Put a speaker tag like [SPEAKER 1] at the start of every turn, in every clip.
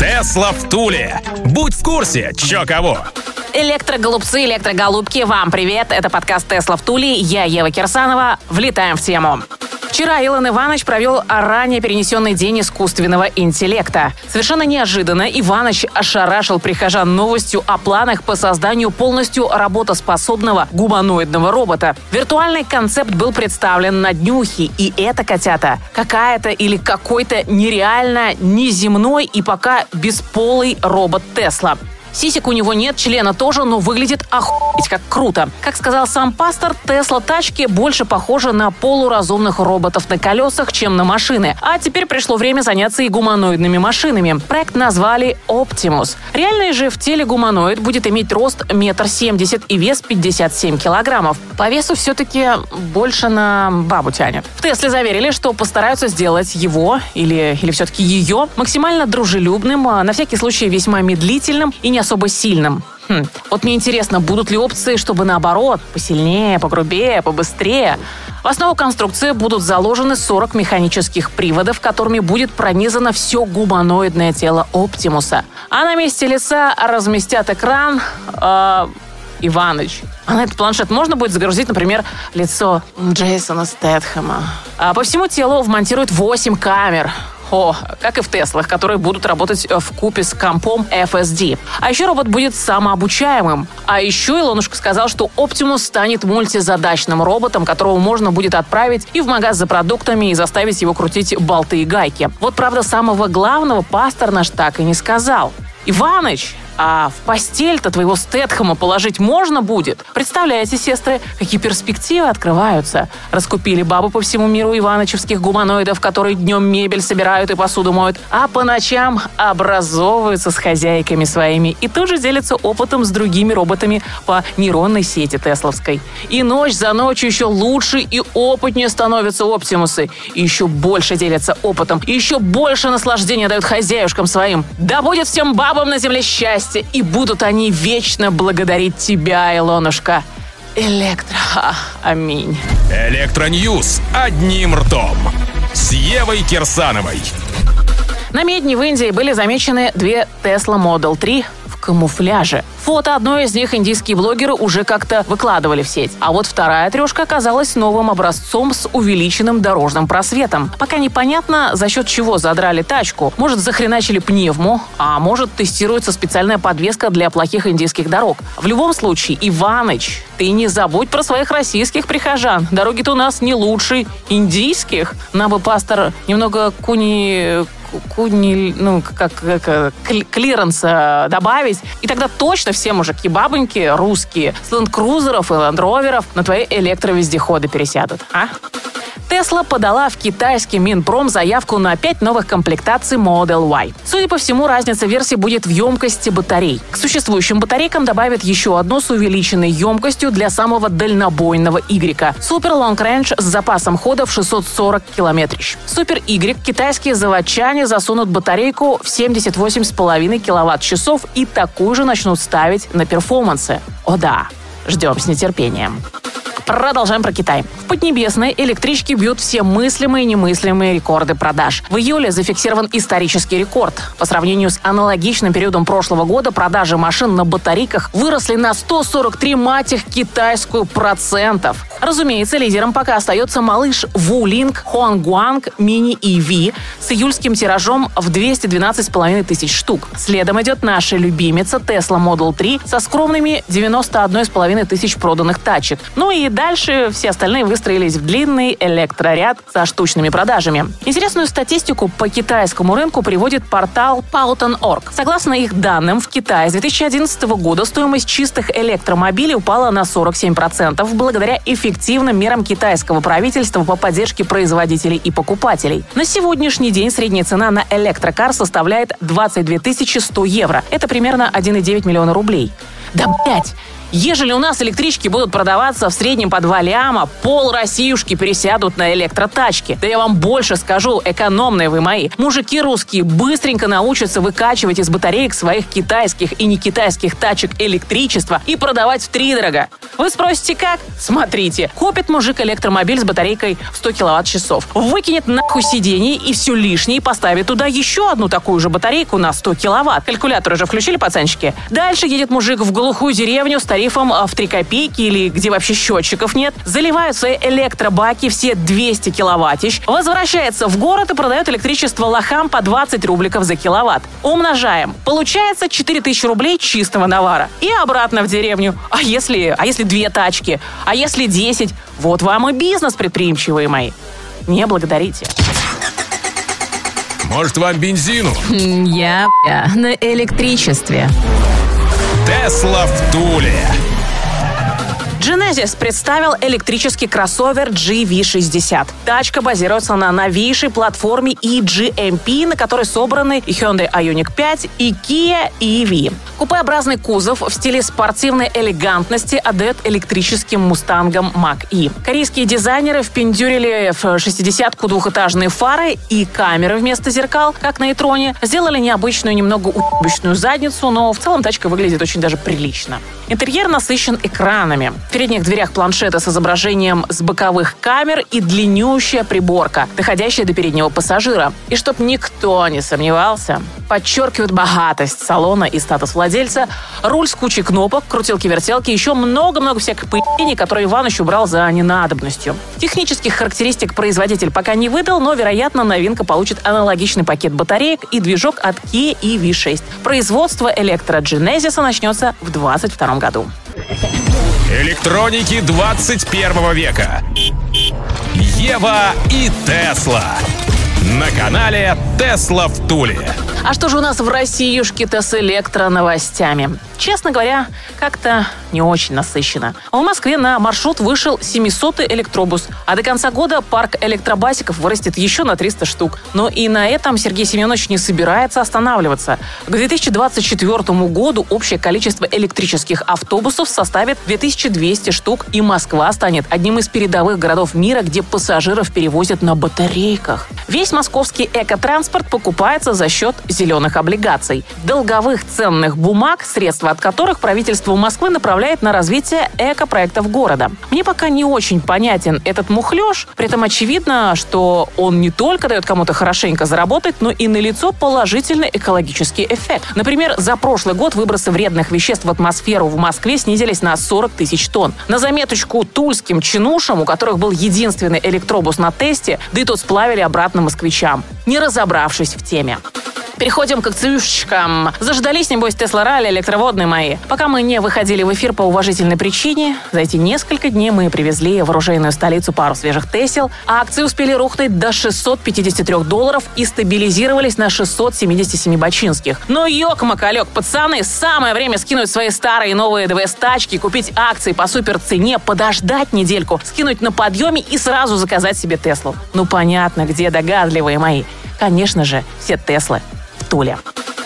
[SPEAKER 1] Тесла в Туле. Будь в курсе, чё кого.
[SPEAKER 2] Электроголубцы, электроголубки, вам привет. Это подкаст «Тесла в Туле». Я Ева Кирсанова. Влетаем в тему. Вчера Илон Иванович провел ранее перенесенный день искусственного интеллекта. Совершенно неожиданно Иванович ошарашил прихожан новостью о планах по созданию полностью работоспособного гуманоидного робота. Виртуальный концепт был представлен на днюхе, и это, котята, какая-то или какой-то нереально неземной и пока бесполый робот Тесла. Сисек у него нет, члена тоже, но выглядит охуеть как круто. Как сказал сам пастор, Тесла тачки больше похожи на полуразумных роботов на колесах, чем на машины. А теперь пришло время заняться и гуманоидными машинами. Проект назвали Optimus. Реальный же в теле гуманоид будет иметь рост метр семьдесят и вес 57 килограммов. По весу все-таки больше на бабу тянет. В Тесле заверили, что постараются сделать его или, или все-таки ее максимально дружелюбным, а на всякий случай весьма медлительным и не особо сильным. Хм. Вот мне интересно, будут ли опции, чтобы наоборот, посильнее, погрубее, побыстрее? В основу конструкции будут заложены 40 механических приводов, которыми будет пронизано все гуманоидное тело Оптимуса. А на месте лица разместят экран... Э, Иваныч. А на этот планшет можно будет загрузить, например, лицо Джейсона Стэтхэма. А по всему телу вмонтируют 8 камер. О, как и в Теслах, которые будут работать в купе с компом FSD. А еще робот будет самообучаемым. А еще Илонушка сказал, что Optimus станет мультизадачным роботом, которого можно будет отправить и в магаз за продуктами и заставить его крутить болты и гайки. Вот, правда, самого главного пастор наш так и не сказал. Иваныч, а в постель-то твоего Стэтхэма положить можно будет? Представляете, сестры, какие перспективы открываются? Раскупили бабу по всему миру иванычевских гуманоидов, которые днем мебель собирают и посуду моют, а по ночам образовываются с хозяйками своими и тоже делятся опытом с другими роботами по нейронной сети Тесловской. И ночь за ночью еще лучше и опытнее становятся Оптимусы. И еще больше делятся опытом. И еще больше наслаждения дают хозяюшкам своим. Да будет всем бабам на земле счастье! Счастья, и будут они вечно благодарить тебя, Илонушка. Электро. Аминь.
[SPEAKER 1] Электро news одним ртом. С Евой Кирсановой.
[SPEAKER 2] Намедни в Индии были замечены две Tesla Model 3 в камуфляже. Фото одной из них индийские блогеры уже как-то выкладывали в сеть. А вот вторая трешка оказалась новым образцом с увеличенным дорожным просветом. Пока непонятно, за счет чего задрали тачку. Может, захреначили пневму, а может, тестируется специальная подвеска для плохих индийских дорог. В любом случае, Иваныч, ты не забудь про своих российских прихожан. Дороги-то у нас не лучше индийских. Нам бы пастор немного куни куни, ну, как, как клиренса добавить. И тогда точно все мужики-бабоньки русские с ленд-крузеров и лендроверов на твои электровездеходы пересядут, а? Тесла подала в китайский Минпром заявку на 5 новых комплектаций Model Y. Судя по всему, разница версий будет в емкости батарей. К существующим батарейкам добавят еще одну с увеличенной емкостью для самого дальнобойного Y. Super Long Range с запасом хода в 640 километрищ. Super Y китайские заводчане засунут батарейку в 78,5 киловатт-часов и такую же начнут ставить на перформансы. О да, ждем с нетерпением. Продолжаем про Китай. В Поднебесной электрички бьют все мыслимые и немыслимые рекорды продаж. В июле зафиксирован исторический рекорд. По сравнению с аналогичным периодом прошлого года продажи машин на батарейках выросли на 143 мать их китайскую процентов. Разумеется, лидером пока остается малыш Вулинг Хуангуанг Мини EV с июльским тиражом в 212,5 тысяч штук. Следом идет наша любимица Tesla Model 3 со скромными 91,5 тысяч проданных тачек. Ну и Дальше все остальные выстроились в длинный электроряд со штучными продажами. Интересную статистику по китайскому рынку приводит портал Pauton.org. Согласно их данным, в Китае с 2011 года стоимость чистых электромобилей упала на 47% благодаря эффективным мерам китайского правительства по поддержке производителей и покупателей. На сегодняшний день средняя цена на электрокар составляет 22 100 евро. Это примерно 1,9 миллиона рублей. Да, блять! Ежели у нас электрички будут продаваться в среднем по 2 ляма, пол Россиюшки пересядут на электротачки. Да я вам больше скажу, экономные вы мои. Мужики русские быстренько научатся выкачивать из батареек своих китайских и не китайских тачек электричество и продавать в три дорого. Вы спросите, как? Смотрите. Купит мужик электромобиль с батарейкой в 100 киловатт-часов. Выкинет нахуй сиденье и все лишнее и поставит туда еще одну такую же батарейку на 100 киловатт. Калькулятор уже включили, пацанчики? Дальше едет мужик в глухую деревню, старик тарифом в 3 копейки или где вообще счетчиков нет, заливают свои электробаки все 200 киловаттищ, возвращается в город и продает электричество лохам по 20 рубликов за киловатт. Умножаем. Получается 4000 рублей чистого навара. И обратно в деревню. А если, а если две тачки? А если 10? Вот вам и бизнес, предприимчивые мои. Не благодарите.
[SPEAKER 1] Может, вам бензину?
[SPEAKER 2] Я, я на электричестве.
[SPEAKER 1] Тесла в Туле.
[SPEAKER 2] Genesis представил электрический кроссовер GV60. Тачка базируется на новейшей платформе eGMP, на которой собраны Hyundai Ioniq 5, и Kia EV. Купеобразный кузов в стиле спортивной элегантности отдает электрическим мустангам Mach-E. Корейские дизайнеры впендюрили в 60-ку двухэтажные фары и камеры вместо зеркал, как на Итроне. Сделали необычную, немного уебищную задницу, но в целом тачка выглядит очень даже прилично. Интерьер насыщен экранами. Передних дверях планшета с изображением с боковых камер и длиннющая приборка, доходящая до переднего пассажира. И чтоб никто не сомневался, подчеркивают богатость салона и статус владельца, руль с кучей кнопок, крутилки-вертелки, еще много-много всяких поедений, которые Иваныч убрал за ненадобностью. Технических характеристик производитель пока не выдал, но, вероятно, новинка получит аналогичный пакет батареек и движок от Kia EV6. Производство электродженезиса начнется в 2022 году.
[SPEAKER 1] Электроники 21 века. Ева и Тесла. На канале Тесла в Туле.
[SPEAKER 2] А что же у нас в Россиюшке-то с электроновостями? Честно говоря, как-то не очень насыщенно. А в Москве на маршрут вышел 700-й электробус, а до конца года парк электробасиков вырастет еще на 300 штук. Но и на этом Сергей Семенович не собирается останавливаться. К 2024 году общее количество электрических автобусов составит 2200 штук, и Москва станет одним из передовых городов мира, где пассажиров перевозят на батарейках. Весь московский экотранспорт покупается за счет зеленых облигаций. Долговых ценных бумаг, средства от которых правительство Москвы направляет на развитие экопроектов города. Мне пока не очень понятен этот мухлеж, при этом очевидно, что он не только дает кому-то хорошенько заработать, но и налицо положительный экологический эффект. Например, за прошлый год выбросы вредных веществ в атмосферу в Москве снизились на 40 тысяч тонн. На заметочку тульским чинушам, у которых был единственный электробус на тесте, да и тот сплавили обратно москвичам, не разобравшись в теме. Переходим к акциюшечкам. Заждались, небось, Тесла Ралли, электроводные мои. Пока мы не выходили в эфир по уважительной причине, за эти несколько дней мы привезли в оружейную столицу пару свежих Тесел, а акции успели рухнуть до 653 долларов и стабилизировались на 677 бачинских. Но ёк-макалёк, пацаны, самое время скинуть свои старые и новые ДВС-тачки, купить акции по супер цене, подождать недельку, скинуть на подъеме и сразу заказать себе Теслу. Ну понятно, где догадливые мои. Конечно же, все Теслы Туле.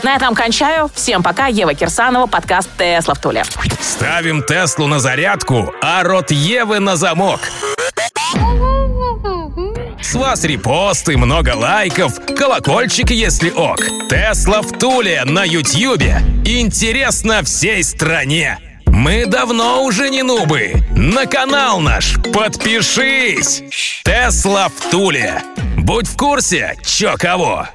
[SPEAKER 2] На этом кончаю. Всем пока. Ева Кирсанова, подкаст «Тесла в Туле».
[SPEAKER 1] Ставим Теслу на зарядку, а рот Евы на замок. С вас репосты, много лайков, колокольчик, если ок. Тесла в Туле на Ютьюбе. Интересно всей стране. Мы давно уже не нубы. На канал наш подпишись. Тесла в Туле. Будь в курсе, чё кого.